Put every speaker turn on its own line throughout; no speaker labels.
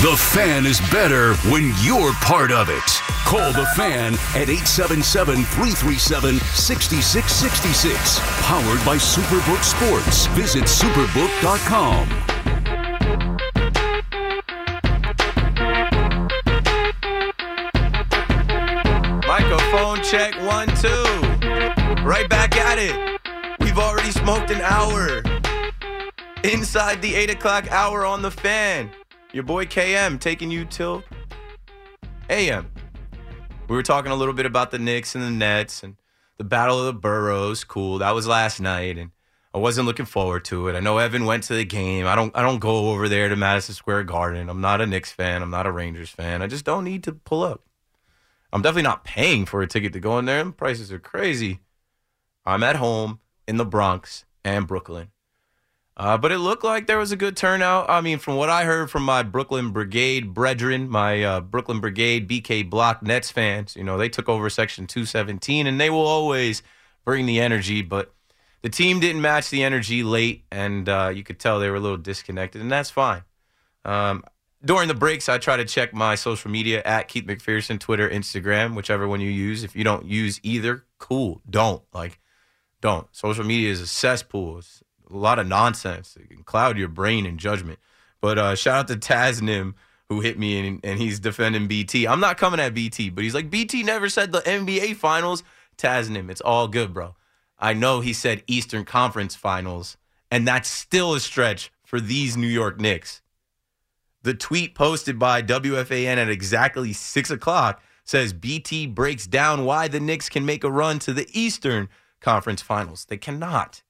The fan is better when you're part of it. Call the fan at 877 337 6666. Powered by Superbook Sports. Visit superbook.com.
Microphone check one, two. Right back at it. We've already smoked an hour. Inside the 8 o'clock hour on the fan. Your boy KM taking you till AM. We were talking a little bit about the Knicks and the Nets and the Battle of the Boroughs. Cool. That was last night, and I wasn't looking forward to it. I know Evan went to the game. I don't. I don't go over there to Madison Square Garden. I'm not a Knicks fan. I'm not a Rangers fan. I just don't need to pull up. I'm definitely not paying for a ticket to go in there. The prices are crazy. I'm at home in the Bronx and Brooklyn. Uh, but it looked like there was a good turnout. I mean, from what I heard from my Brooklyn Brigade brethren, my uh, Brooklyn Brigade BK Block Nets fans, you know, they took over Section 217 and they will always bring the energy. But the team didn't match the energy late, and uh, you could tell they were a little disconnected, and that's fine. Um, during the breaks, I try to check my social media at Keith McPherson, Twitter, Instagram, whichever one you use. If you don't use either, cool. Don't. Like, don't. Social media is a cesspool. It's a lot of nonsense. It can cloud your brain and judgment. But uh, shout out to Tasnim who hit me and, and he's defending BT. I'm not coming at BT, but he's like, BT never said the NBA finals. Tasnim, it's all good, bro. I know he said Eastern Conference finals, and that's still a stretch for these New York Knicks. The tweet posted by WFAN at exactly 6 o'clock says BT breaks down why the Knicks can make a run to the Eastern Conference Finals. They cannot.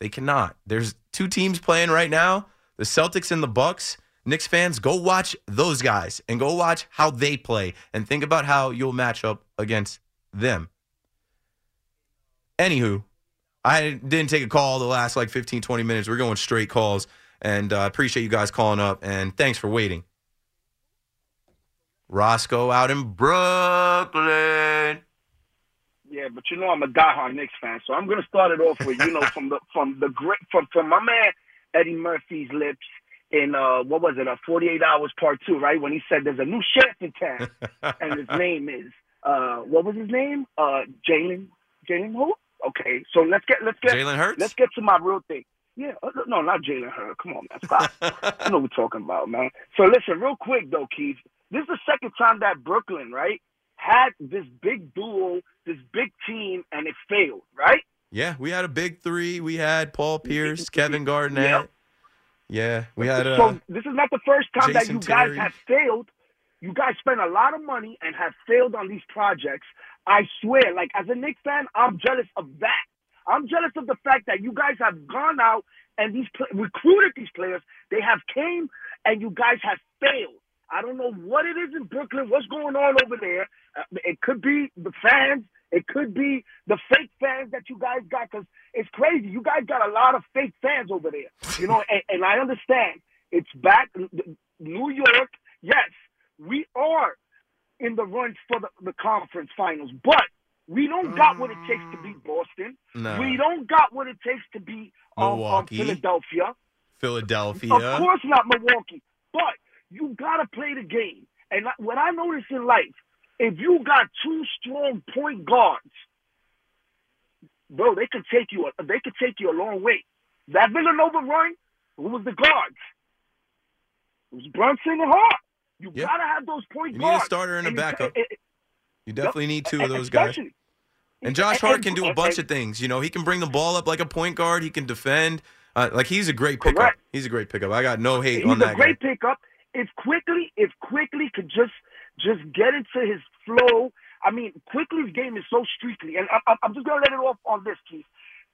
They cannot. There's two teams playing right now, the Celtics and the Bucks. Knicks fans, go watch those guys and go watch how they play and think about how you'll match up against them. Anywho, I didn't take a call the last like 15, 20 minutes. We're going straight calls. And I uh, appreciate you guys calling up. And thanks for waiting. Roscoe out in Brooklyn.
But you know I'm a diehard Knicks fan, so I'm gonna start it off with you know from the from the great from from my man Eddie Murphy's lips in uh what was it, uh 48 hours part two, right? When he said there's a new sheriff in town and his name is uh what was his name? Uh Jalen Jalen who? Okay, so let's get let's get
Jalen Hurts.
Let's get to my real thing. Yeah, uh, no, not Jalen Hurts. Come on, man, stop. you know what we're talking about, man. So listen, real quick though, Keith. This is the second time that Brooklyn, right, had this big duel, this big team, and it failed, right?
Yeah, we had a big three. We had Paul Pierce, Kevin Garnett.
Yep.
Yeah, we had. Uh,
so this is not the first time that you guys
Terry.
have failed. You guys spent a lot of money and have failed on these projects. I swear, like as a Knicks fan, I'm jealous of that. I'm jealous of the fact that you guys have gone out and these recruited these players. They have came and you guys have failed. I don't know what it is in Brooklyn. What's going on over there? Uh, it could be the fans. It could be the fake fans that you guys got because it's crazy. You guys got a lot of fake fans over there. You know, and, and I understand it's back. New York, yes, we are in the run for the, the conference finals, but we don't got what it takes to beat Boston.
No.
We don't got what it takes to beat um, um. Philadelphia.
Philadelphia.
Of course not Milwaukee, but you gotta play the game. And what I noticed in life, if you got two strong point guards, bro, they could take you. A, they could take you a long way. That Villanova run, who was the guards? It was Brunson and Hart. You
Yeah.
gotta have those point
You need a
guards.
starter and a backup. You definitely need two of those guys. And Josh Hart can do a bunch of things. You know, he can bring the ball up like a point guard. He can defend. Uh, like he's a great pickup.
Correct.
He's a great pickup. I got no hate
He's
on
a
that
great
guy.
pickup. If Quickley, if Quickley could just just get into his flow. I mean, Quickley's game is so streaky, and I, I'm just gonna let it off on this, Keith.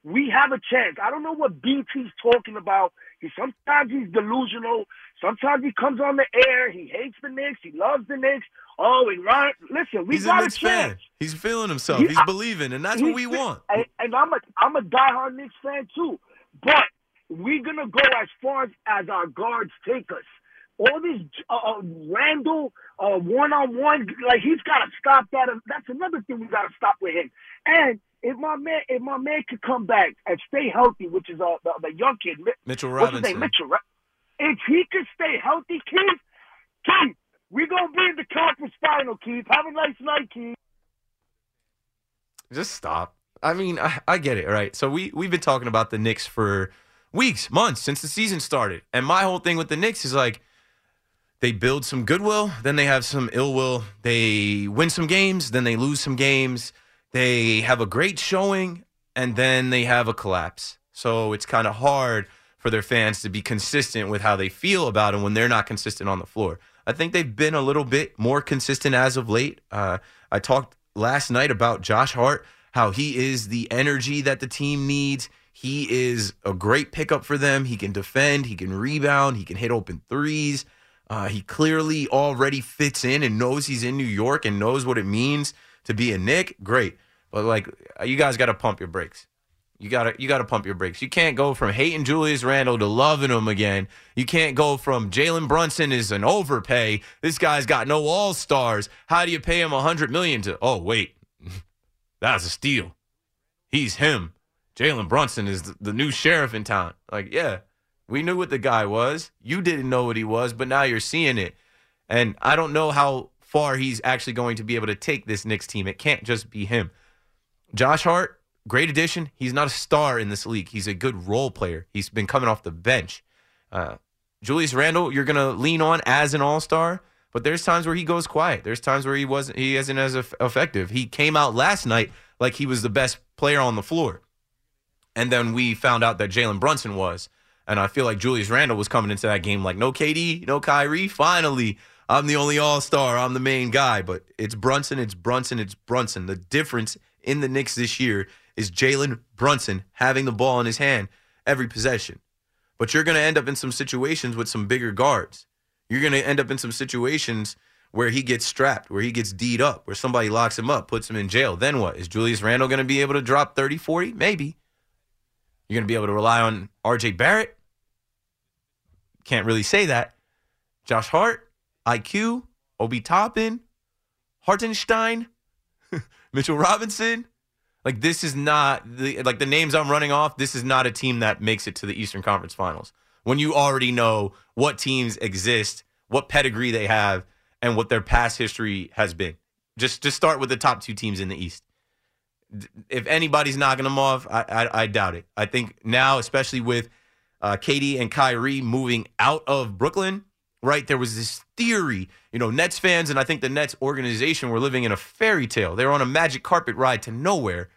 We have a chance. I don't know what BT's talking about. He sometimes he's delusional. Sometimes he comes on the air. He hates the Knicks. He loves the Knicks. Oh, and Ryan, listen, we
He's a
got
Knicks
a chance.
fan. He's feeling himself.
He-
He's
I-
believing, and that's what we want.
And, and I'm a I'm a diehard Knicks fan too. But we're gonna go as far as our guards take us. All this uh, uh, Randle uh, one-on-one, like he's got to stop that. That's another thing we got to stop with him. And if my man, if my man could come back and stay healthy, which is uh, the, the young kid,
Mitchell Robinson.
name, Mitchell, right? If he could stay healthy, Keith, Keith, we gonna be in the conference final, Keith. Have a nice night, Keith.
Just stop. I mean, I, I get it, right? So we we've been talking about the Knicks for weeks, months since the season started, and my whole thing with the Knicks is like they build some goodwill, then they have some ill will. They win some games, then they lose some games. They have a great showing, and then they have a collapse. So it's kind of hard for their fans to be consistent with how they feel about them when they're not consistent on the floor. I think they've been a little bit more consistent as of late. Uh, I talked last night about Josh Hart, how he is the energy that the team needs. He is a great pickup for them. He can defend, he can rebound, he can hit open threes. Uh, he clearly already fits in and knows he's in New York and knows what it means to be a Knick. Great, but like you guys got to pump your brakes. You gotta you gotta pump your brakes. You can't go from hating Julius Randle to loving him again. You can't go from Jalen Brunson is an overpay. This guy's got no all stars. How do you pay him a hundred million to? Oh wait, that's a steal. He's him. Jalen Brunson is the new sheriff in town. Like yeah, we knew what the guy was. You didn't know what he was, but now you're seeing it. And I don't know how far he's actually going to be able to take this Knicks team. It can't just be him. Josh Hart great addition. He's not a star in this league. He's a good role player. He's been coming off the bench. Uh, Julius Randle, you're gonna lean on as an All Star, but there's times where he goes quiet. There's times where he wasn't. He isn't as effective. He came out last night like he was the best player on the floor, and then we found out that Jalen Brunson was. And I feel like Julius Randle was coming into that game like, no KD, no Kyrie. Finally, I'm the only All Star. I'm the main guy. But it's Brunson. It's Brunson. It's Brunson. The difference in the Knicks this year is Jalen Brunson having the ball in his hand every possession. But you're going to end up in some situations with some bigger guards. You're going to end up in some situations where he gets strapped, where he gets D'd up, where somebody locks him up, puts him in jail. Then what? Is Julius Randle going to be able to drop 30, 40? Maybe. You're going to be able to rely on RJ Barrett? Can't really say that. Josh Hart, IQ, Obi Toppin, Hartenstein, Mitchell Robinson. Like this is not the like the names I'm running off. This is not a team that makes it to the Eastern Conference Finals. When you already know what teams exist, what pedigree they have, and what their past history has been. Just just start with the top two teams in the East. If anybody's knocking them off, I I, I doubt it. I think now, especially with uh, KD and Kyrie moving out of Brooklyn, right? There was this theory, you know, Nets fans and I think the Nets organization were living in a fairy tale. They were on a magic carpet ride to nowhere.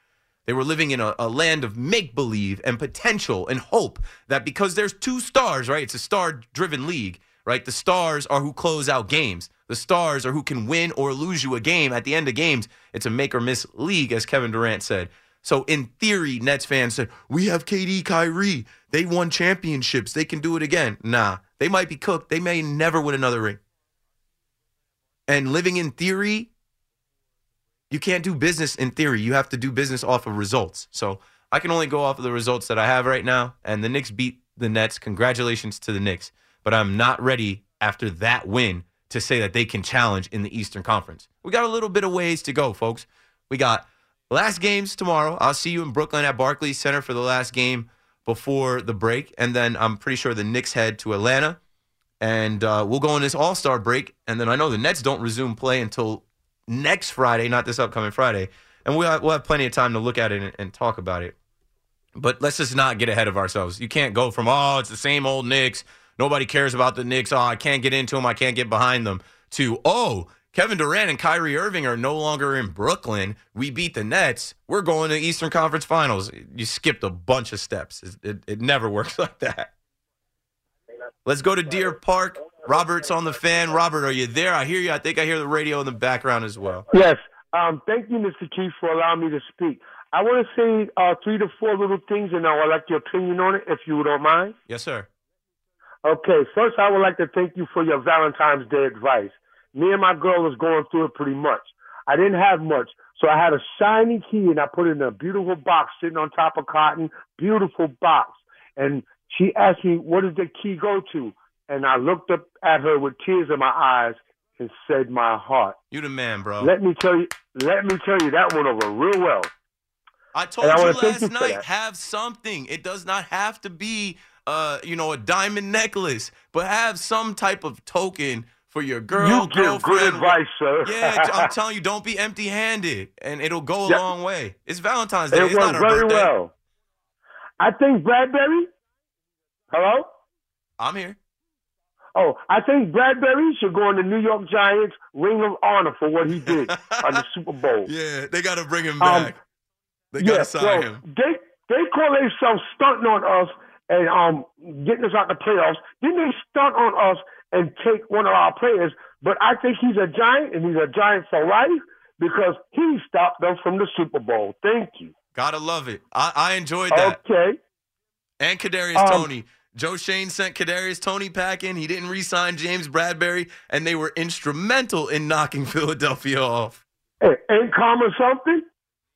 They were living in a, a land of make believe and potential and hope that because there's two stars, right? It's a star driven league, right? The stars are who close out games. The stars are who can win or lose you a game. At the end of games, it's a make or miss league, as Kevin Durant said. So in theory, Nets fans said, we have KD, Kyrie. They won championships. They can do it again. Nah, they might be cooked. They may never win another ring. And living in theory, you can't do business in theory. You have to do business off of results. So I can only go off of the results that I have right now. And the Knicks beat the Nets. Congratulations to the Knicks. But I'm not ready after that win to say that they can challenge in the Eastern Conference. We got a little bit of ways to go, folks. We got last games tomorrow. I'll see you in Brooklyn at Barclays Center for the last game before the break, and then I'm pretty sure the Knicks head to Atlanta, and uh, we'll go on this All Star break, and then I know the Nets don't resume play until next Friday, not this upcoming Friday, and we'll have, we'll have plenty of time to look at it and, and talk about it. But let's just not get ahead of ourselves. You can't go from oh, it's the same old Knicks. Nobody cares about the Knicks. Oh, I can't get into them. I can't get behind them. To oh, Kevin Durant and Kyrie Irving are no longer in Brooklyn. We beat the Nets. We're going to Eastern Conference Finals. You skipped a bunch of steps. It, it, it never works like that. Let's go to Deer Park. Robert's on the fan. Robert, are you there? I hear you. I think I hear the radio in the background as well.
Yes. Um, thank you, Mr. Keith, for allowing me to speak. I want to say uh, three to four little things, and I would like your opinion on it, if you don't mind.
Yes, sir.
Okay. First, I would like to thank you for your Valentine's Day advice me and my girl was going through it pretty much. I didn't have much, so I had a shiny key and I put it in a beautiful box sitting on top of cotton, beautiful box. And she asked me, "What does the key go to?" And I looked up at her with tears in my eyes and said, "My heart."
You the man, bro.
Let me tell you. Let me tell you that went over real well.
I told and you I last you night, have something. It does not have to be, uh, you know, a diamond necklace, but have some type of token for your girl,
you give good advice, sir.
Yeah, I'm telling you, don't be empty-handed, and it'll go a
Yeah.
long way. It's Valentine's Day.
it
it's
went very
birthday.
well. I think Bradberry. Hello.
I'm here.
Oh, I think Bradberry should go in the New York Giants Ring of Honor for what he did on the Super Bowl.
Yeah, they got to bring him
Um,
back. they got to
Yeah,
sign him.
they they call themselves stunting on us and um getting us out the playoffs. Then they stunt on us and take one of our players. But I think he's a giant and he's a giant for life because he stopped them from the Super Bowl. Thank you.
Gotta love it. I, I enjoyed that.
Okay.
And Kadarius
Um,
Tony. Joe Schoen sent Kadarius Toney packing. He didn't re-sign James Bradberry, and they were instrumental in knocking Philadelphia off.
Hey, ain't karma something?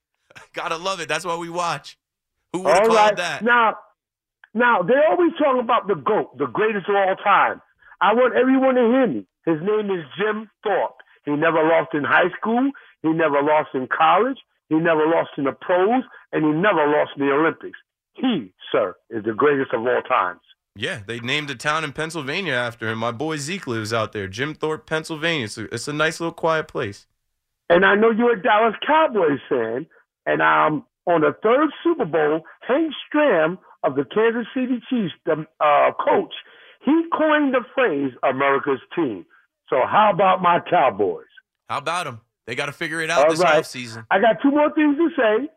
Gotta love it. That's why we watch. Who would have called
right.
that?
Now, now they always talk about the GOAT, the greatest of all time. I want everyone to hear me. His name is Jim Thorpe. He never lost in high school. He never lost in college. He never lost in the pros, and he never lost in the Olympics. He, sir, is the greatest of all times.
Yeah, they named a town in Pennsylvania after him. My boy Zeke lives out there, Jim Thorpe, Pennsylvania. It's a, it's a nice little quiet place.
And I know you're a Dallas Cowboys fan. And um, on the third Super Bowl, Hank Stram of the Kansas City Chiefs, the uh, coach, he coined the phrase "America's team." So how about my Cowboys?
How about them? They got to figure it out
All
this
right.
offseason.
I got two more things to say.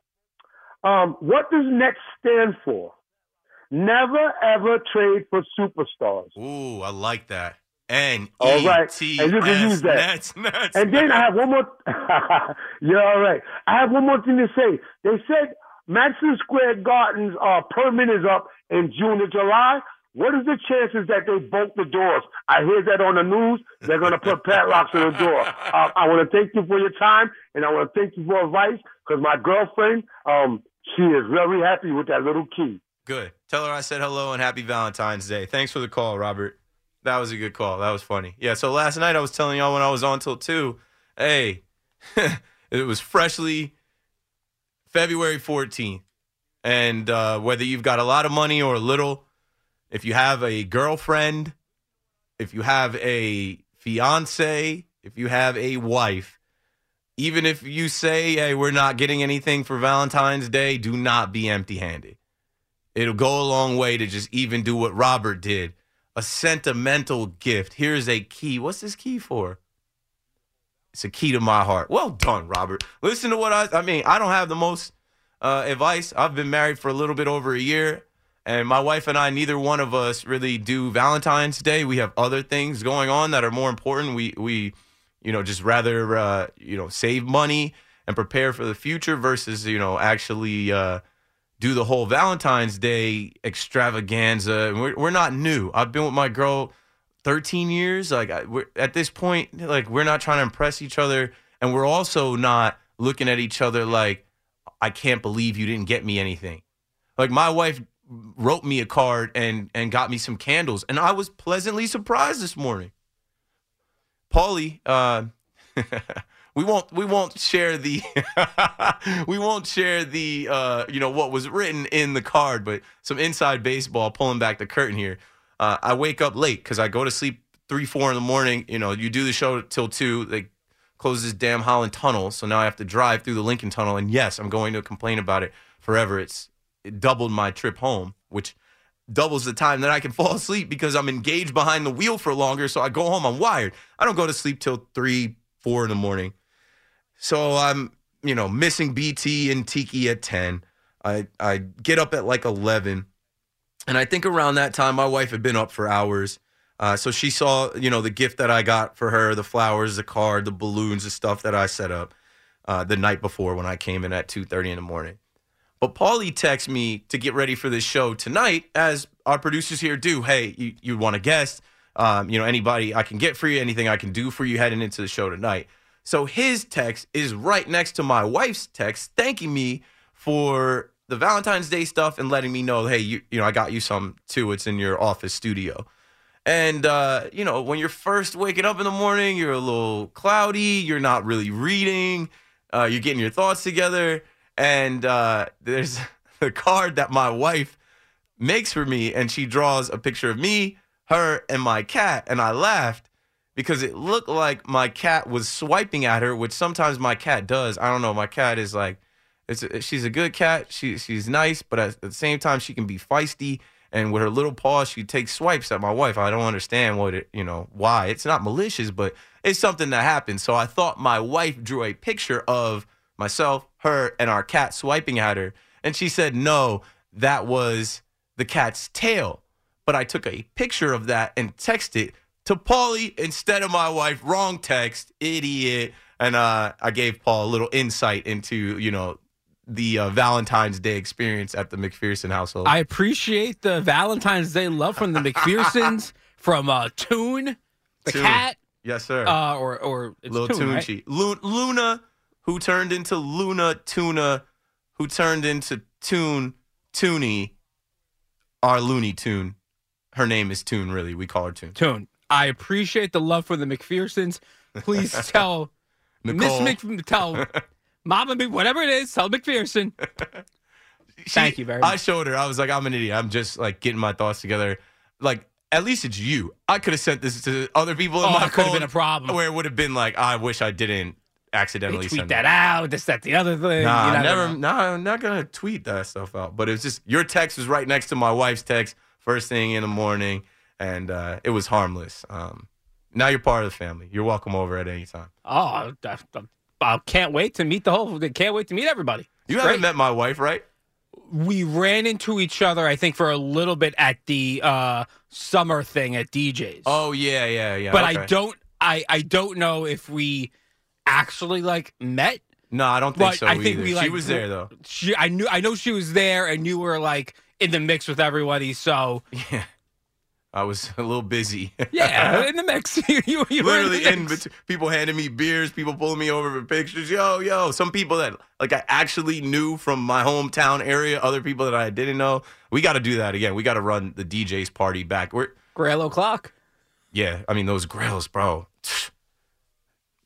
Um, what does NET stand for? Never ever trade for superstars.
Ooh, I like that. N
All
E
right.
T
And you can use that.
Nets, Nets,
And then I have one more. You're all right. I have one more thing to say. They said Madison Square Gardens uh, permit is up in June or July. What is the chances that they bolt the doors? I hear that on the news. They're going to put padlocks on the door. Uh, I want to thank you for your time, and I want to thank you for advice because my girlfriend, um, she is very happy with that little key.
Good. Tell her I said hello and happy Valentine's Day. Thanks for the call, Robert. That was a good call. That was funny. Yeah, so last night I was telling y'all when I was on till 2, hey, it was freshly February 14th. And uh, whether you've got a lot of money or a little, if you have a girlfriend, if you have a fiance, if you have a wife, even if you say, hey, we're not getting anything for Valentine's Day, do not be empty handed. It'll go a long way to just even do what Robert did a sentimental gift. Here's a key. What's this key for? It's a key to my heart. Well done, Robert. Listen to what I I mean, I don't have the most uh, advice. I've been married for a little bit over a year, and my wife and I, neither one of us really do Valentine's Day. We have other things going on that are more important. We we, you know, just rather uh, you know save money and prepare for the future versus you know actually uh, do the whole Valentine's Day extravaganza. And We're we're not new. I've been with my girl 13 years. Like we're, at this point, like we're not trying to impress each other, and we're also not looking at each other like I can't believe you didn't get me anything. Like my wife wrote me a card and and got me some candles, and I was pleasantly surprised this morning. Paulie, uh, we won't we won't share the we won't share the uh, you know what was written in the card, but some inside baseball pulling back the curtain here. Uh, I wake up late because I go to sleep three four in the morning. You know, you do the show till two. They close this damn Holland Tunnel, so now I have to drive through the Lincoln Tunnel. And yes, I'm going to complain about it forever. It's it doubled my trip home, which doubles the time that I can fall asleep because I'm engaged behind the wheel for longer. So I go home, I'm wired. I don't go to sleep till three, four in the morning. So I'm, you know, missing BT and Tiki at 10. I, I get up at like 11. And I think around that time, my wife had been up for hours. Uh, so she saw, you know, the gift that I got for her, the flowers, the card, the balloons, the stuff that I set up uh, the night before when I came in at 2.30 in the morning. But Paulie texts me to get ready for this show tonight, as our producers here do. Hey, you, you want a guest? Um, you know, anybody I can get for you, anything I can do for you heading into the show tonight. So his text is right next to my wife's text, thanking me for the Valentine's Day stuff and letting me know, hey, you, you know, I got you some too. It's in your office studio. And, uh, you know, when you're first waking up in the morning, you're a little cloudy, you're not really reading, uh, you're getting your thoughts together. And uh, there's the card that my wife makes for me, and she draws a picture of me, her, and my cat. And I laughed because it looked like my cat was swiping at her, which sometimes my cat does. I don't know. My cat is like, it's a, she's a good cat. She she's nice, but at the same time she can be feisty. And with her little paw, she takes swipes at my wife. I don't understand what it, you know, why. It's not malicious, but it's something that happens. So I thought my wife drew a picture of myself, her, and our cat swiping at her. And she said, no, that was the cat's tail. But I took a picture of that and texted it to Paulie instead of my wife. Wrong text, idiot. And uh, I gave Paul a little insight into, you know, the uh, Valentine's Day experience at the McPherson household.
I appreciate the Valentine's Day love from the McPhersons, from uh, Toon, the
Toon.
cat,
yes, sir.
uh, or or it's
Little
Toon, right?
Lu- Luna, who turned into Luna Tuna, who turned into Toon Toonie, our Looney Tune. Her name is Toon, really. We call her Toon.
Toon. I appreciate the love for the McPhersons. Please tell Miss. Mc, tell Mama, whatever it is, tell McPherson.
She-
Thank you very much.
I showed her. I was like, I'm an idiot. I'm just like getting my thoughts together. Like, at least it's you. I could have sent this to other people in
Oh,
my
could have been a problem.
Where it would have been like, I wish I didn't accidentally
tweet
send
that out. This, that, the other thing.
Nah,
You never
never.
know.
Nah, I'm not gonna tweet that stuff out. But it was just your text was right next to my wife's text first thing in the morning, and uh, it was harmless. Um, now you're part of the family. You're welcome over at any time.
Oh, I, can't wait to meet the whole. Can't wait to meet everybody.
You haven't met my wife, right?
we ran into each other, I think, for a little bit at the uh, summer thing at DJ's.
Oh yeah, yeah, yeah.
but
okay.
I don't, I, I don't know if we actually like met.
No, I don't think so.
I think
either.
we
she was there though.
She, I knew, I know she was there, and you were like in the mix with everybody. So
Yeah, I was a little busy.
yeah, in the mix. you, you,
Literally
in
in
mix.
between, people handing me beers, people pulling me over for pictures. Yo, yo, some people that like I actually knew from my hometown area, other people that I didn't know. We got to do that again. We got to run the DJ's party back. We're
Grail o'clock.
yeah, I mean those grills, bro.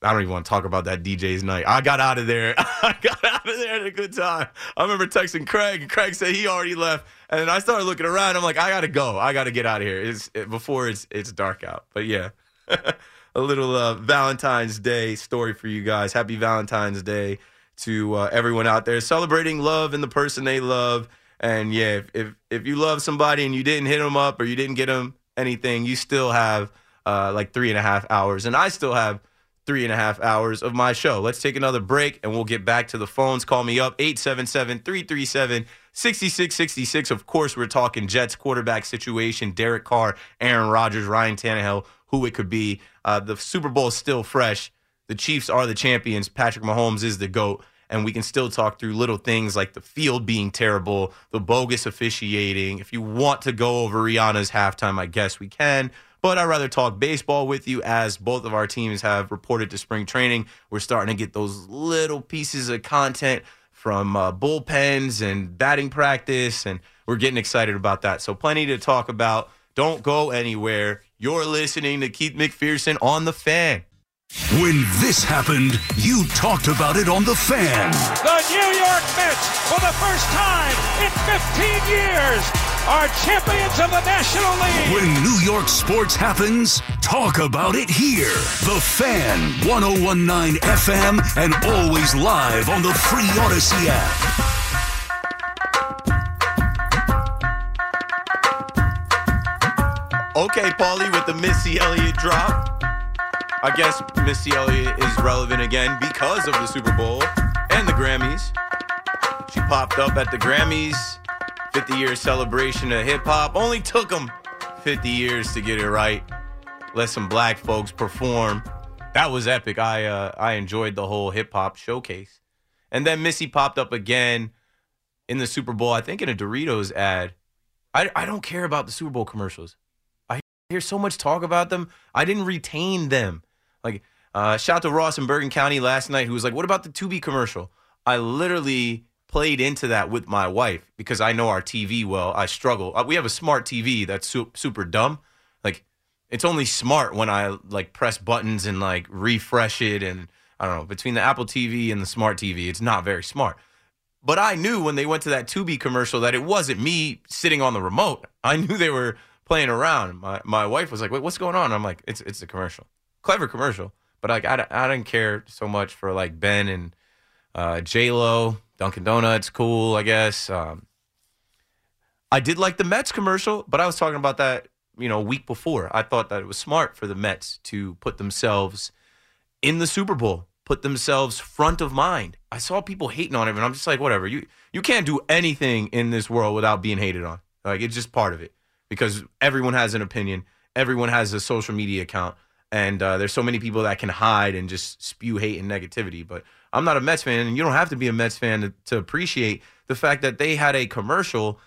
I don't even want to talk about that DJ's night. I got out of there. I got out of there at a good time. I remember texting Craig, and Craig said he already left. And then I started looking around. I'm like, I gotta go. I gotta get out of here. It's it, before it's it's dark out. But yeah, a little uh, Valentine's Day story for you guys. Happy Valentine's Day to uh, everyone out there celebrating love and the person they love. And yeah, if, if if you love somebody and you didn't hit them up or you didn't get them anything, you still have uh, like three and a half hours, and I still have three and a half hours of my show. Let's take another break and we'll get back to the phones. Call me up 877 337 6666. Of course, we're talking Jets quarterback situation, Derek Carr, Aaron Rodgers, Ryan Tannehill, who it could be. Uh, the Super Bowl is still fresh. The Chiefs are the champions. Patrick Mahomes is the GOAT. And we can still talk through little things like the field being terrible, the bogus officiating. If you want to go over Rihanna's halftime, I guess we can. But I'd rather talk baseball with you as both of our teams have reported to spring training. We're starting to get those little pieces of content from uh, bullpens and batting practice, and we're getting excited about that. So, plenty to talk about. Don't go anywhere. You're listening to Keith McPherson on the fan.
When this happened, you talked about it on The Fan.
The New York Mets, for the first time in 15 years, are champions of the National League.
When New York sports happens, talk about it here. The Fan, 1019 FM, and always live on the free Audacy app.
Okay, Paulie, with the Missy Elliott drop. I guess Missy Elliott is relevant again because of the Super Bowl and the Grammys. She popped up at the Grammys, 50 year celebration of hip hop. Only took them 50 years to get it right. Let some black folks perform. That was epic. I uh, I enjoyed the whole hip hop showcase. And then Missy popped up again in the Super Bowl, I think in a Doritos ad. I, I don't care about the Super Bowl commercials. I hear so much talk about them. I didn't retain them. Like, uh, shout out to Ross in Bergen County last night who was like, What about the Tubi commercial? I literally played into that with my wife because I know our TV well. I struggle. Uh, We have a smart TV that's su- super dumb. Like, it's only smart when I like press buttons and like refresh it. And I don't know, between the Apple TV and the smart TV, it's not very smart. But I knew when they went to that Tubi commercial that it wasn't me sitting on the remote. I knew they were playing around. My my wife was like, "Wait, what's going on?" I'm like, "It's it's a commercial. clever commercial. But like I, I didn't care so much for like Ben and uh, J Lo, Dunkin' Donuts, cool, I guess. Um, I did like the Mets commercial, but I was talking about that you know a week before. I thought that it was smart for the Mets to put themselves in the Super Bowl, put themselves front of mind. I saw people hating on it, and I'm just like, whatever. You you can't do anything in this world without being hated on. Like it's just part of it because everyone has an opinion, everyone has a social media account, and uh, there's so many people that can hide and just spew hate and negativity. But I'm not a Mets fan, and you don't have to be a Mets fan to, to appreciate the fact that they had a commercial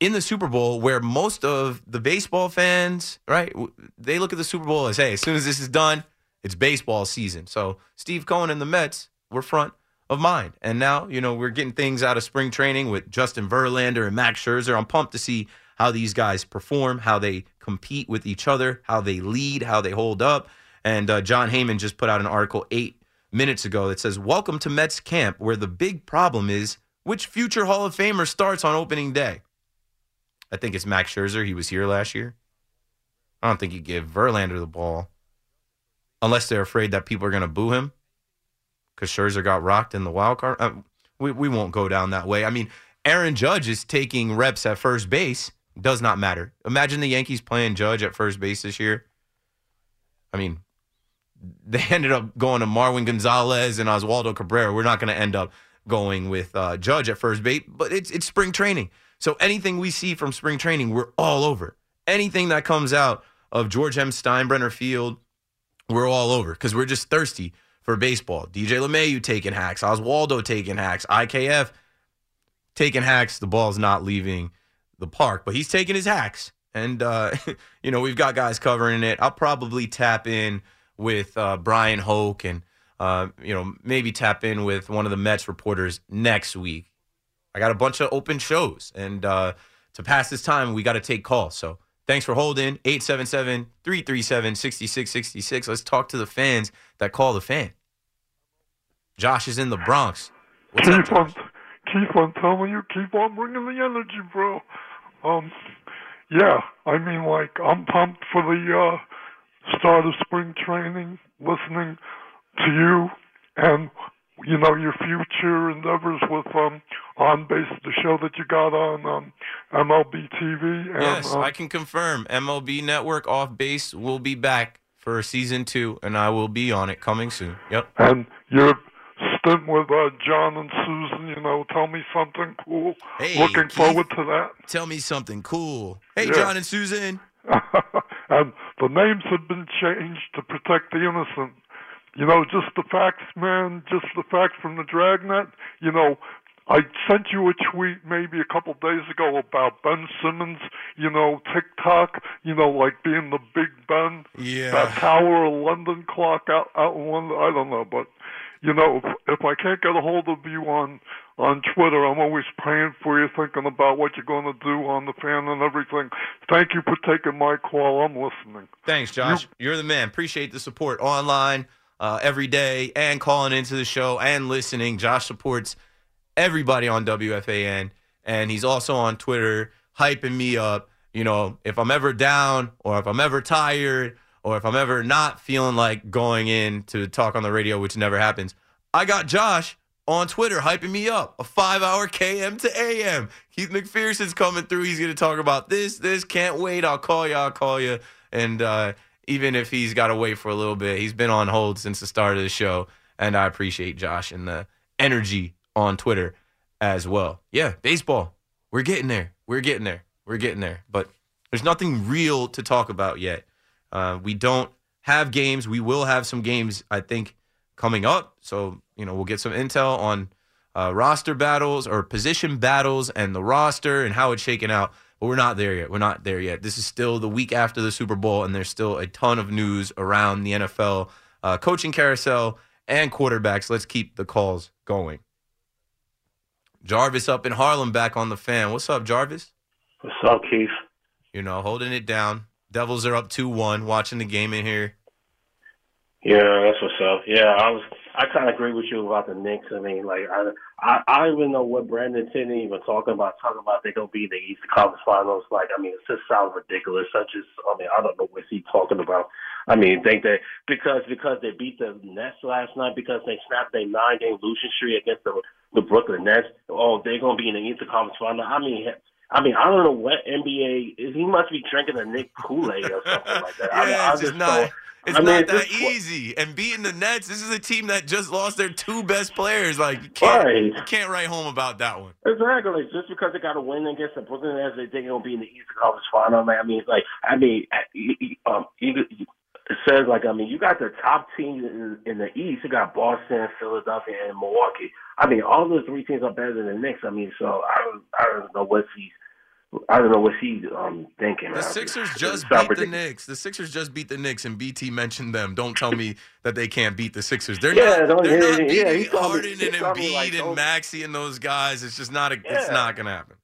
in the Super Bowl where most of the baseball fans, right, they look at the Super Bowl as, hey, as soon as this is done, it's baseball season. So Steve Cohen and the Mets were front of mind. And now, you know, we're getting things out of spring training with Justin Verlander and Max Scherzer. I'm pumped to see how these guys perform, how they compete with each other, how they lead, how they hold up. And uh, Jon Heyman just put out an article eight minutes ago that says, Welcome to Mets camp, where the big problem is which future Hall of Famer starts on opening day. I think it's Max Scherzer. He was here last year. I don't think you give Verlander the ball unless they're afraid that people are going to boo him because Scherzer got rocked in the wild card. Uh, we, we won't go down that way. I mean, Aaron Judge is taking reps at first base. Does not matter. Imagine the Yankees playing Judge at first base this year. I mean, they ended up going to Marwin Gonzalez and Oswaldo Cabrera. We're not going to end up going with uh, Judge at first base, but it's it's spring training. So anything we see from spring training, we're all over. Anything that comes out of George M. Steinbrenner Field, we're all over because we're just thirsty for baseball. DJ LeMahieu taking hacks, Oswaldo taking hacks, IKF taking hacks. The ball's not leaving the park, but he's taking his hacks. And, uh, you know, we've got guys covering it. I'll probably tap in with uh, Bryan Hoch and, uh, you know, maybe tap in with one of the Mets reporters next week. I got a bunch of open shows. And uh, to pass this time, we got to take calls. So thanks for holding 877 337 6666. Let's talk to the fans that call the fan. Josh is in the Bronx. What's
keep
up, Josh?
on, keep on telling you, keep on bringing the energy, bro. Um, yeah, I mean, like I'm pumped for the uh, start of spring training, listening to you and you know your future endeavors with um on base, the show that you got on um, MLB TV. And,
Yes,
uh,
I can confirm. MLB Network Off Base will be back for season two, and I will be on it coming soon. Yep.
and your stint with uh, John and Susan. You know, tell me something cool.
Hey,
Looking
Keith.
forward to that.
Tell me something cool. Hey,
Yeah.
John and Susan.
and the names have been changed to protect the innocent. You know, just the facts, man. Just the facts from the Dragnet. You know, I sent you a tweet maybe a couple days ago about Ben Simmons. You know, TikTok. You know, like being the Big Ben.
Yeah.
That Tower of London clock out out in London. I don't know, but you know, if, if I can't get a hold of you on on Twitter, I'm always praying for you, thinking about what you're going to do on the fan and everything. Thank you for taking my call. I'm listening.
Thanks, Josh. You're the man. Appreciate the support online uh, every day and calling into the show and listening. Josh supports everybody on WFAN, and he's also on Twitter hyping me up. You know, if I'm ever down or if I'm ever tired or if I'm ever not feeling like going in to talk on the radio, which never happens, I got Josh on Twitter hyping me up. A five hour KM to AM. Keith McPherson's coming through. He's going to talk about this, this. Can't wait. I'll call you. I'll call you. And uh, even if he's got to wait for a little bit, he's been on hold since the start of the show. And I appreciate Josh and the energy on Twitter as well. Yeah, baseball. We're getting there. We're getting there. We're getting there. But there's nothing real to talk about yet. Uh, we don't have games. We will have some games, I think, coming up. So, you know, we'll get some intel on uh, roster battles or position battles and the roster and how it's shaking out. But we're not there yet. We're not there yet. This is still the week after the Super Bowl, and there's still a ton of news around the NFL uh, coaching carousel and quarterbacks. Let's keep the calls going. Jarvis up in Harlem back on the fan. What's up, Jarvis?
What's up, Keith?
You know, holding it down. Devils are up 2 1, watching the game in here.
Yeah, that's what's up. Yeah, I was I kind of agree with you about the Knicks. I mean, like I, I, I don't even know what Brandon Tierney even talking about. Talking about they gonna be in the East Conference Finals. Like, I mean, it just sounds ridiculous. Such as, I mean, I don't know what he's talking about. I mean, think that because because they beat the Nets last night because they snapped a nine game losing streak against the the Brooklyn Nets. Oh, they're gonna be in the Eastern Conference Final. I mean. I mean, I don't know what NBA is. He must be drinking a Knick Kool Aid or something like that.
yeah,
I mean, I
it's just not. It's
I mean,
not that easy. And beating the Nets, this is a team that just lost their two best players. Like you can't,
Right.
you can't write home about that one.
Exactly. Just because they got a win against the Brooklyn Nets, they think it'll be in the Eastern Conference Final. Man, I mean, it's like, I mean, you- um, you, it says like, I mean, you got the top teams in, in the East. You got Boston, Philadelphia, and Milwaukee. I mean, all those three teams are better than the Knicks. I mean, so I don't, I don't know what he's, I don't know what he's um thinking.
The. Sixers just beat the. Knicks. The Sixers just beat the Knicks, and BT mentioned them. Don't tell me that they can't beat the Sixers. They're
Yeah,
not. They're
yeah,
not beating
me-
Harden and Embiid
like,
and
don't-
and those guys. It's just not. A, It's not gonna happen.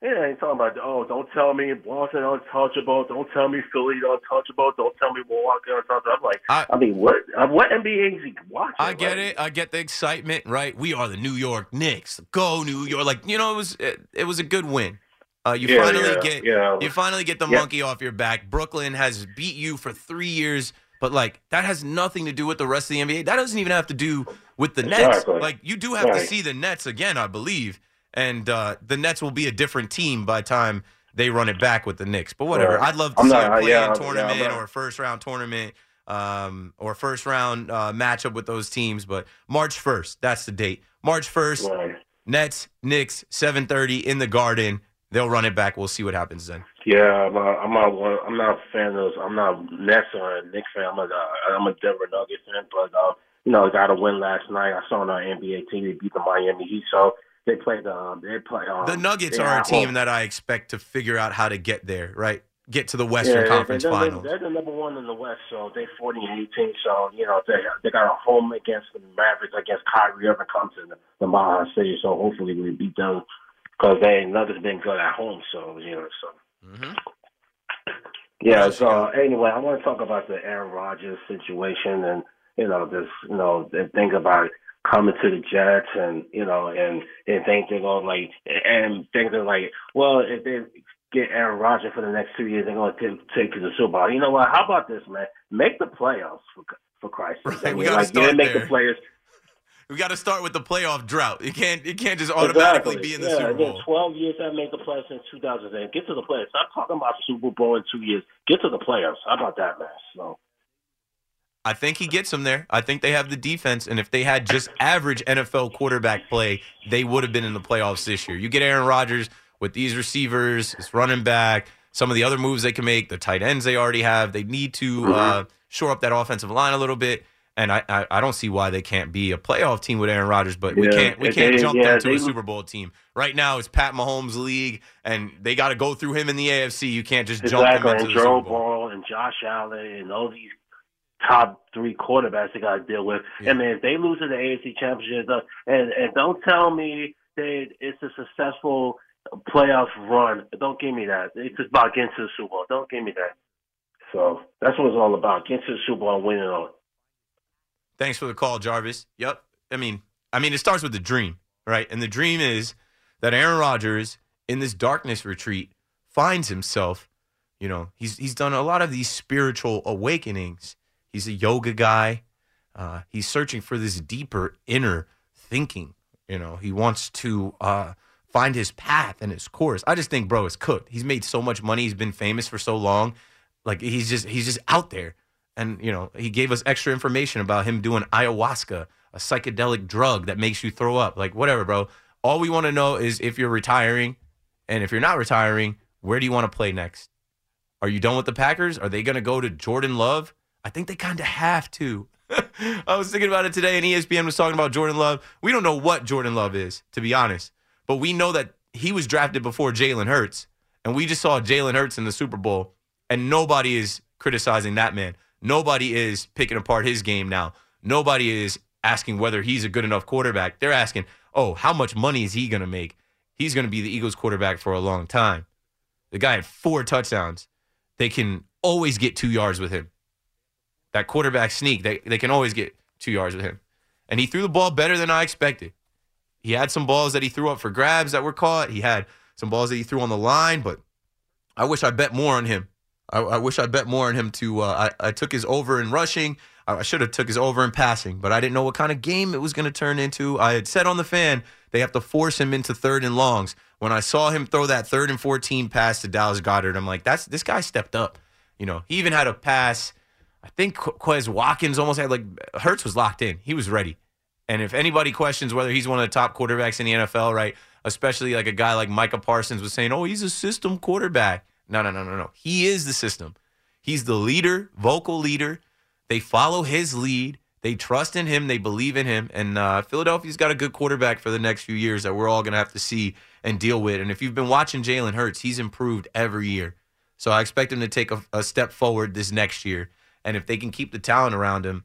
Yeah, he's talking about, oh, don't tell me Boston untouchable. Don't tell me Philly untouchable. Don't tell me Milwaukee untouchable. I'm like,
I-
I, mean, what uh, what NBA is he watching?
I get
Like,
it. I get the excitement. Right? We are the New York Knicks. Go New York! Like you know, it was it, it was a good win. Uh, you
Yeah,
finally
yeah,
get
yeah.
you finally get the monkey off your back. Brooklyn has beat you for three years, but like that has nothing to do with the rest of the NBA. That doesn't even have to do with the Nets. Like you do have to see the Nets again, I believe, and uh, the Nets will be a different team by the time they run it back with the Knicks. But whatever.
Right.
I'd love to
I'm
see
not-
a play-in
yeah, yeah,
tournament
not-
or a first round tournament um, or first round uh, matchup with those teams. But March 1st, that's the date. March 1st,
Right.
Nets, Knicks, 7:30 in the Garden. They'll run it back. We'll see what happens then.
Yeah, I'm not, I'm not. one- I'm not a fan of. those. I'm not Nets or a Knicks fan. I'm a. I'm a Denver Nuggets fan. But uh, you know, got a win last night. I saw on our NBA team they beat the Miami Heat. So they played. Um, they play. Um,
The Nuggets are a team
home.
that I expect to figure out how to get there, right? Get to the Western
yeah,
Conference
they're,
Finals.
They're the number one in the West, so they 40 and 18. So you know they they got a home against the Mavericks against Kyrie Irving comes to the, the Mile High City. So hopefully we beat them because they Nuggets been good at home. So you know so.
Mhm.
Yeah. So anyway, I want to talk about the Aaron Rodgers situation and you know this you know the thing about coming to the Jets and you know and and think they're like and think they're like well if they get Aaron Rodgers for the next two years they're going to take to the Super Bowl. You know what? How about this, man? Make the playoffs for for Christ's sake.
Right, we gotta
like
start
make
there.
the players
We got to start with the playoff drought. You can't you can't just automatically
Exactly.
be in the
yeah,
Super Bowl.
12 years I have made the playoffs since 2008. Get to the playoffs. Stop talking about Super Bowl in two years. Get to the playoffs. How about that, man? So.
I think he gets them there. I think they have the defense, and if they had just average NFL quarterback play, they would have been in the playoffs this year. You get Aaron Rodgers with these receivers, this running back, some of the other moves they can make, the tight ends they already have. They need to uh, shore up that offensive line a little bit, and I, I I don't see why they can't be a playoff team with Aaron Rodgers. But we can't we can't
they-
jump
yeah,
them to a Super Bowl team right now. It's Pat Mahomes' league, and they got to go through him in the AFC. You can't just jump
Exactly,
them
and
into the
Joe
Super Bowl.
Burrow and Josh Allen and all these top three quarterbacks they got to deal with.
Yeah.
And man, if they lose to the AFC Championship, uh, and and don't tell me that it's a successful playoff run. Don't give me that. It's about getting to the Super Bowl. Don't give me that. So that's what it's all about. Getting to the Super Bowl and winning on.
Thanks for the call, Jarvis. Yep. I mean, I mean, it starts with the dream, right? And the dream is that Aaron Rodgers in this darkness retreat finds himself. You know, he's he's done a lot of these spiritual awakenings. He's a yoga guy. Uh, he's searching for this deeper inner thinking. You know, he wants to uh, find his path and his course. I just think, bro, it's cooked. He's made so much money. He's been famous for so long. Like he's just he's just out there. And you know, he gave us extra information about him doing ayahuasca, a psychedelic drug that makes you throw up. Like whatever, bro. All we want to know is if you're retiring, and if you're not retiring, where do you want to play next? Are you done with the Packers? Are they going to go to Jordan Love? I think they kind of have to. I was thinking about it today, and ESPN was talking about Jordan Love. We don't know what Jordan Love is, to be honest, but we know that he was drafted before Jalen Hurts, and we just saw Jalen Hurts in the Super Bowl, and nobody is criticizing that man. Nobody is picking apart his game now. Nobody is asking whether he's a good enough quarterback. They're asking, oh, how much money is he going to make? He's going to be the Eagles quarterback for a long time. The guy had four touchdowns. They can always get two yards with him. That quarterback sneak, they, they can always get two yards with him. And he threw the ball better than I expected. He had some balls that he threw up for grabs that were caught. He had some balls that he threw on the line, but I wish I bet more on him. I, I wish I bet more on him to. Uh, I, I took his over in rushing. I, I should have took his over in passing, but I didn't know what kind of game it was going to turn into. I had said on the fan they have to force him into third and longs. When I saw him throw that third and fourteen pass to Dallas Goedert, I'm like, that's this guy stepped up. You know, he even had a pass. I think Quez Watkins almost had like Hurts was locked in. He was ready. And if anybody questions whether he's one of the top quarterbacks in the NFL, right, especially like a guy like Micah Parsons was saying, oh, he's a system quarterback. No, no, no, no, no. He is the system. He's the leader, vocal leader. They follow his lead. They trust in him. They believe in him. And uh, Philadelphia's got a good quarterback for the next few years that we're all going to have to see and deal with. And if you've been watching Jalen Hurts, he's improved every year. So I expect him to take a, a step forward this next year. And if they can keep the talent around him,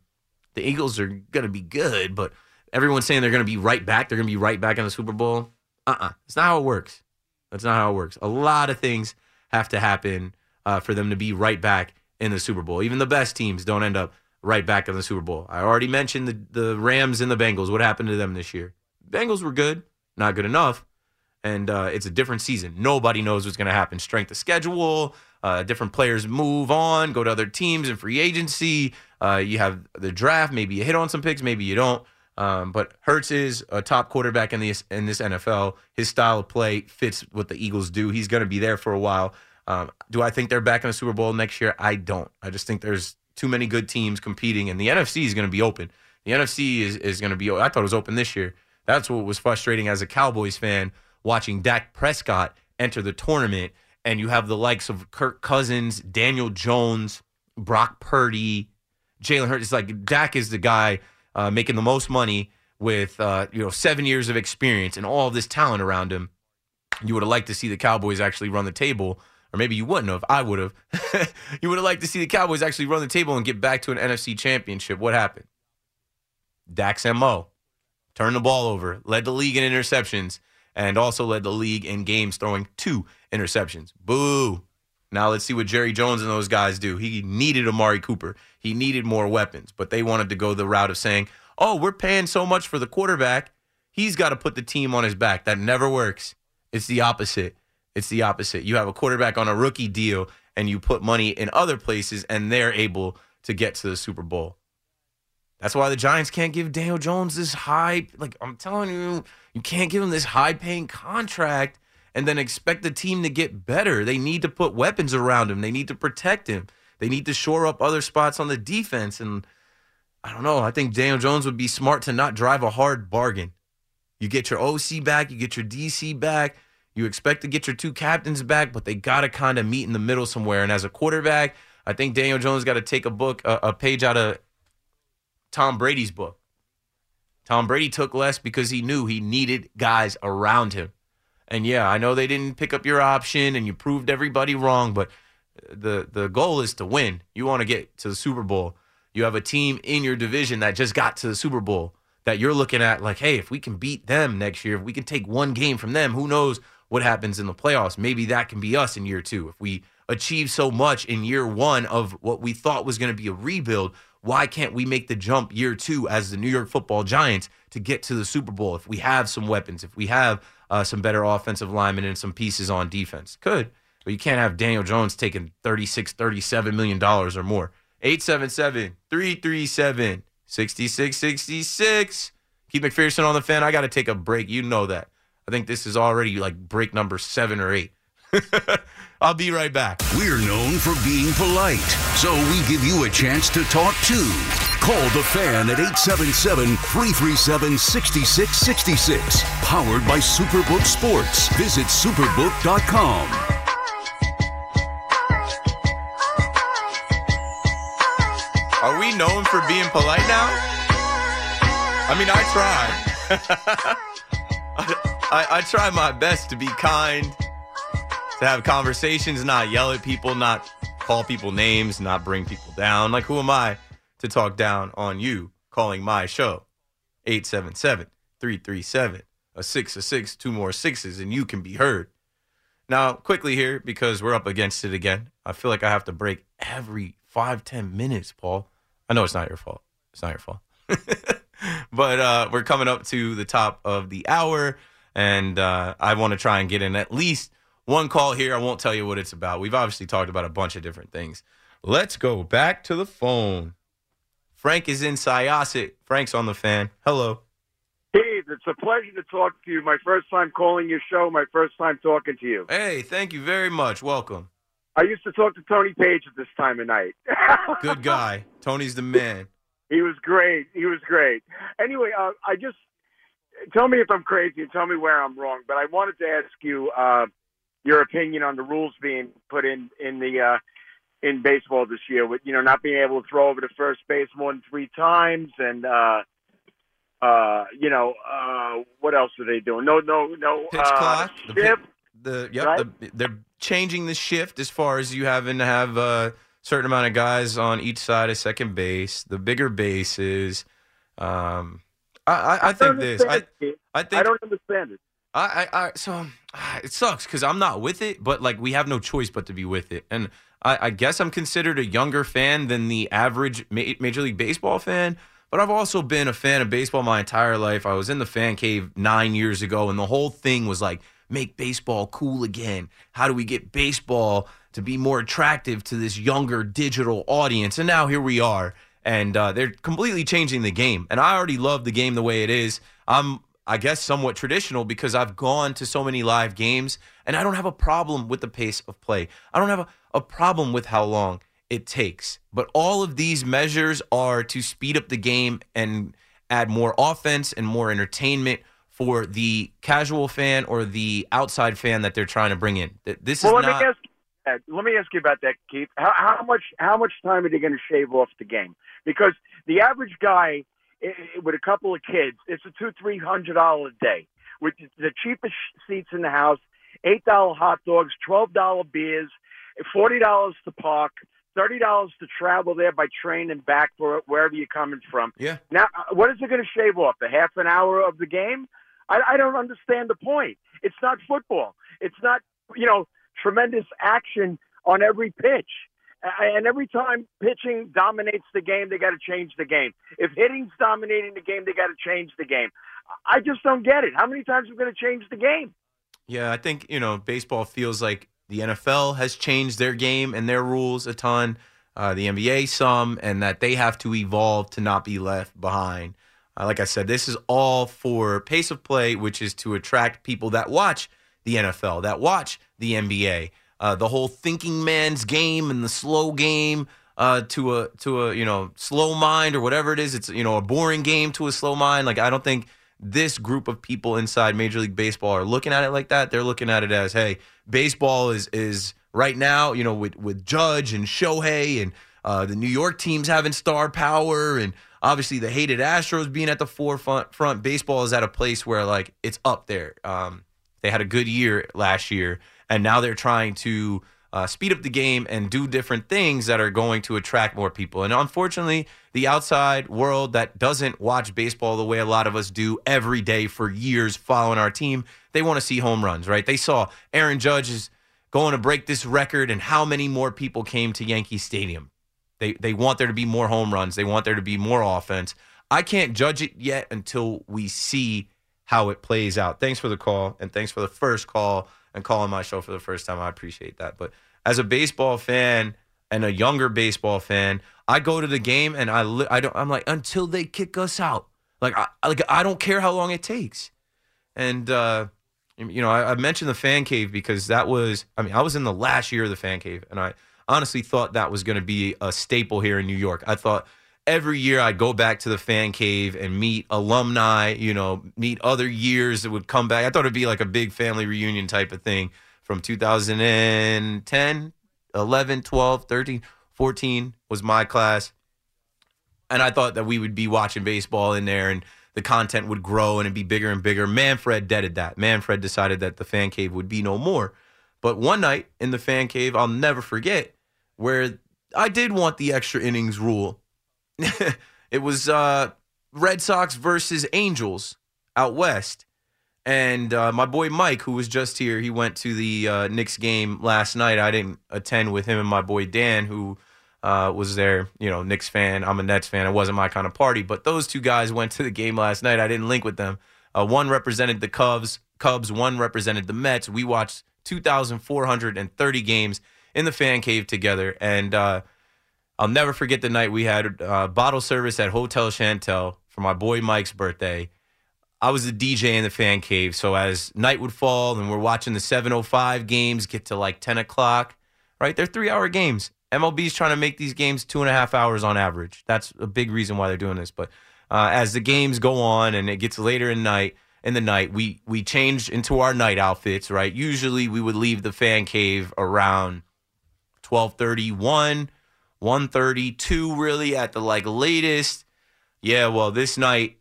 the Eagles are going to be good. But everyone's saying they're going to be right back. They're going to be right back in the Super Bowl. Uh uh-uh. uh. It's not how it works. That's not how it works. A lot of things have to happen uh, for them to be right back in the Super Bowl. Even the best teams don't end up right back in the Super Bowl. I already mentioned the, the Rams and the Bengals. What happened to them this year? Bengals were good, not good enough. And uh, it's a different season. Nobody knows what's going to happen. Strength of schedule, uh, different players move on, go to other teams in free agency. Uh, you have the draft. Maybe you hit on some picks, maybe you don't. Um, but Hurts is a top quarterback in this in this NFL. His style of play fits what the Eagles do. He's going to be there for a while. Um, do I think they're back in the Super Bowl next year? I don't. I just think there's too many good teams competing, and the NFC is going to be open. The NFC is is going to be. I thought it was open this year. That's what was frustrating as a Cowboys fan watching Dak Prescott enter the tournament, and you have the likes of Kirk Cousins, Daniel Jones, Brock Purdy, Jalen Hurts. It's like Dak is the guy uh, making the most money with uh, you know seven years of experience and all this talent around him. You would have liked to see the Cowboys actually run the table, or maybe you wouldn't have. I would have. you would have liked to see the Cowboys actually run the table and get back to an NFC championship. What happened? Dax Mo turned the ball over, led the league in interceptions, and also led the league in games throwing two interceptions. Boo. Now let's see what Jerry Jones and those guys do. He needed Amari Cooper. He needed more weapons, but they wanted to go the route of saying, "Oh, we're paying so much for the quarterback. He's got to put the team on his back." That never works. It's the opposite. It's the opposite. You have a quarterback on a rookie deal and you put money in other places and they're able to get to the Super Bowl. That's why the Giants can't give Daniel Jones this high like I'm telling you, you can't give him this high paying contract and then expect the team to get better. They need to put weapons around him. They need to protect him. They need to shore up other spots on the defense. And I don't know. I think Daniel Jones would be smart to not drive a hard bargain. You get your OC back, you get your DC back. You expect to get your two captains back, but they got to kind of meet in the middle somewhere. And as a quarterback, I think Daniel Jones got to take a book, a, a page out of Tom Brady's book. Tom Brady took less because he knew he needed guys around him. And yeah, I know they didn't pick up your option and you proved everybody wrong, but the the goal is to win. You want to get to the Super Bowl. You have a team in your division that just got to the Super Bowl that you're looking at like, hey, if we can beat them next year, if we can take one game from them, who knows what happens in the playoffs? Maybe that can be us in year 2. If we achieve so much in year 1 of what we thought was going to be a rebuild, why can't we make the jump year 2 as the New York Football Giants to get to the Super Bowl if we have some weapons, if we have uh, some better offensive linemen and some pieces on defense. Could, but you can't have Daniel Jones taking 36, 37 million dollars or more. 877 337 6666. Keith McPherson on the fan. I got to take a break. You know that. I think this is already like break number seven or eight. I'll be right back.
We're known for being polite, so we give you a chance to talk too. Call the fan at 877 337 6666. Powered by Superbook Sports. Visit superbook.com.
Are we known for being polite now? I mean, I try. I, I, try my best to be kind, to have conversations, not yell at people, not call people names, not bring people down. Like, who am I to talk down on you calling my show? 877 337 a six, a six, two more sixes, and you can be heard. Now, quickly here, because we're up against it again, I feel like I have to break every five, ten minutes, Paul. I know it's not your fault. It's not your fault. but uh, we're coming up to the top of the hour, and uh, I want to try and get in at least one call here. I won't tell you what it's about. We've obviously talked about a bunch of different things. Let's go back to the phone. Frank is in Syosset. Frank's on the fan. Hello.
Steve, it's a pleasure to talk to you. My first time calling your show, my first time talking to you.
Hey, thank you very much. Welcome.
I used to talk to Tony Paige at this time of night.
Good guy. Tony's the man.
He was great. He was great. Anyway, uh, I just tell me if I'm crazy and tell me where I'm wrong. But I wanted to ask you uh, your opinion on the rules being put in in the uh, in baseball this year, with you know not being able to throw over to first base more than three times, and uh, uh, you know uh, what else are they doing? No, no, no.
Pitch
uh,
clock. The,
shift.
pi- the yep.
right?
The, they're changing the shift as far as you having to have a certain amount of guys on each side of second base. The bigger bases. Um, I, I, I think
don't
this. I,
understand it, Steve.
I think
I don't understand it.
I, I, I so ah, it sucks because I'm not with it, but like we have no choice but to be with it. And I, I guess I'm considered a younger fan than the average ma- Major League Baseball fan. But I've also been a fan of baseball my entire life. I was in the fan cave nine years ago, and the whole thing was like, make baseball cool again. How do we get baseball to be more attractive to this younger digital audience? And now here we are, and uh, they're completely changing the game. And I already love the game the way it is. I'm I guess somewhat traditional because I've gone to so many live games and I don't have a problem with the pace of play. I don't have a, a problem with how long it takes. But all of these measures are to speed up the game and add more offense and more entertainment for the casual fan or the outside fan that they're trying to bring in. Th- This
Well,
is
let
not
me ask. Let me ask you about that, Keith. How, how much how much time are they going to shave off the game? Because the average guy with a couple of kids, it's a two three hundred dollar a day with the cheapest seats in the house, eight dollar hot dogs, twelve dollar beers, forty dollars to park, thirty dollars to travel there by train and back for wherever you're coming from.
Yeah.
Now, uh, what is it going to shave off? The half an hour of the game? I, I don't understand the point. It's not football. It's not you know tremendous action on every pitch. And every time pitching dominates the game, they got to change the game. If hitting's dominating the game, they got to change the game. I just don't get it. How many times are we going to change the game?
Yeah, I think, you know, baseball feels like the NFL has changed their game and their rules a ton, uh, the NBA some, and that they have to evolve to not be left behind. Uh, like I said, this is all for pace of play, which is to attract people that watch the NFL, that watch the NBA. Uh, the whole thinking man's game and the slow game uh, to a to a you know slow mind or whatever it is. It's you know a boring game to a slow mind. Like I don't think this group of people inside Major League Baseball are looking at it like that. They're looking at it as, hey, baseball is is right now, you know, with with Judge and Shohei and uh, the New York teams having star power and obviously the hated Astros being at the forefront. Front baseball is at a place where like it's up there. Um, they had a good year last year, and now they're trying to uh, speed up the game and do different things that are going to attract more people. And unfortunately, the outside world that doesn't watch baseball the way a lot of us do every day for years following our team, they want to see home runs, right? They saw Aaron Judge is going to break this record, and how many more people came to Yankee Stadium. They they want there to be more home runs. They want there to be more offense. I can't judge it yet until we see how it plays out. Thanks for the call, and thanks for the first call and calling my show for the first time. I appreciate that. But as a baseball fan and a younger baseball fan, I go to the game and I li- I don't I'm like until they kick us out. Like I like I don't care how long it takes. And uh you know, I, I mentioned the fan cave because that was I mean, I was in the last year of the fan cave and I honestly thought that was going to be a staple here in New York. I thought every year I'd go back to the fan cave and meet alumni, you know, meet other years that would come back. I thought it'd be like a big family reunion type of thing from 2010, 11, 12, 13, 14 was my class. And I thought that we would be watching baseball in there and the content would grow and it'd be bigger and bigger. Manfred deaded that. Manfred decided that the fan cave would be no more. But one night in the fan cave, I'll never forget, where I did want the extra innings rule. it was uh, Red Sox versus Angels out west. And uh, my boy Mike, who was just here, he went to the uh, Knicks game last night. I didn't attend with him and my boy Dan, who uh, was there. You know, Knicks fan. I'm a Nets fan. It wasn't my kind of party, but those two guys went to the game last night. I didn't link with them. Uh, one represented the Cubs. Cubs. One represented the Mets. We watched 2,430 games in the fan cave together, and uh, I'll never forget the night we had uh, bottle service at Hotel Chantelle for my boy Mike's birthday. I was the DJ in the fan cave, so as night would fall and we're watching the 7:05 games get to like 10 o'clock, right? They're three-hour games. MLB's trying to make these games two and a half hours on average. That's a big reason why they're doing this. But uh, as the games go on and it gets later in night, in the night, we we change into our night outfits, right? Usually we would leave the fan cave around 12:31, 1:32 really at the like latest. Yeah, well, this night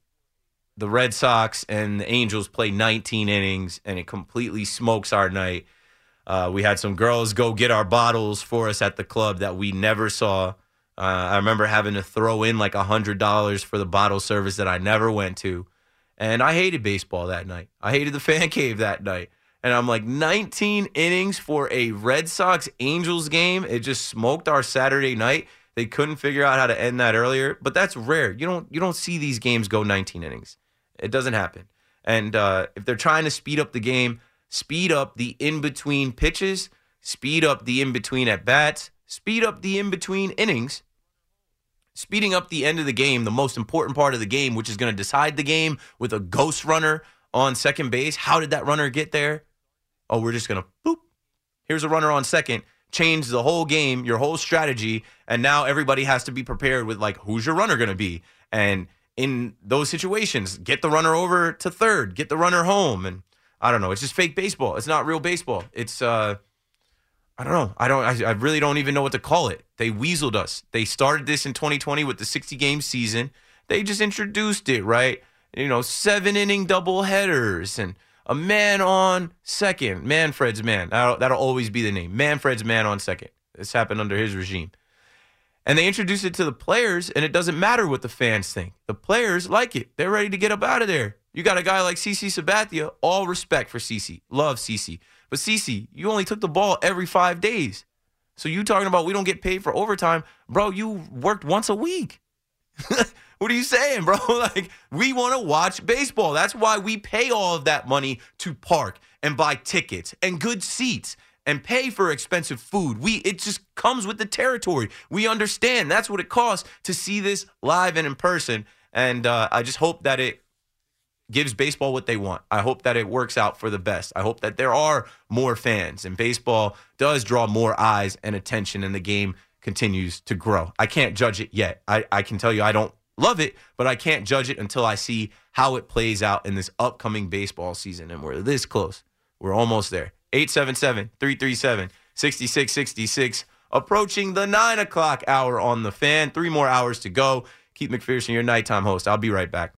the Red Sox and the Angels play 19 innings and it completely smokes our night. Uh, we had some girls go get our bottles for us at the club that we never saw. Uh, I remember having to throw in like $100 for the bottle service that I never went to. And I hated baseball that night. I hated the fan cave that night. And I'm like, 19 innings for a Red Sox Angels game. It just smoked our Saturday night. They couldn't figure out how to end that earlier, but that's rare. You don't you don't see these games go 19 innings. It doesn't happen. And uh, if they're trying to speed up the game, speed up the in between pitches, speed up the in between at bats, speed up the in between innings, speeding up the end of the game, the most important part of the game, which is going to decide the game with a ghost runner on second base. How did that runner get there? Oh, we're just going to boop. Here's a runner on second. Change the whole game, your whole strategy, and now everybody has to be prepared with like who's your runner going to be, and in those situations, get the runner over to third, get the runner home, and I don't know. It's just fake baseball. It's not real baseball. It's uh, I don't know. I don't. I, I really don't even know what to call it. They weaseled us. They started this in 2020 with the 60 game season. They just introduced it, right? You know, seven inning double headers and a man on second. Manfred's man. That'll, that'll always be the name. Manfred's man on second. This happened under his regime. And they introduced it to the players, and it doesn't matter what the fans think. The players like it. They're ready to get up out of there. You got a guy like CC Sabathia, all respect for CC. Love CC. But CC, you only took the ball every five days. So you talking about we don't get paid for overtime. Bro, you worked once a week. what are you saying, bro? Like, we want to watch baseball. That's why we pay all of that money to park and buy tickets and good seats and pay for expensive food. We it just comes with the territory. We understand that's what it costs to see this live and in person. And uh, I just hope that it gives baseball what they want. I hope that it works out for the best. I hope that there are more fans and baseball does draw more eyes and attention and the game continues to grow. I can't judge it yet. I, I can tell you I don't love it, but I can't judge it until I see how it plays out in this upcoming baseball season. And we're this close. We're almost there. 877 337 6666. Approaching the nine o'clock hour on the fan. Three more hours to go. Keith McPherson, your nighttime host. I'll be right back.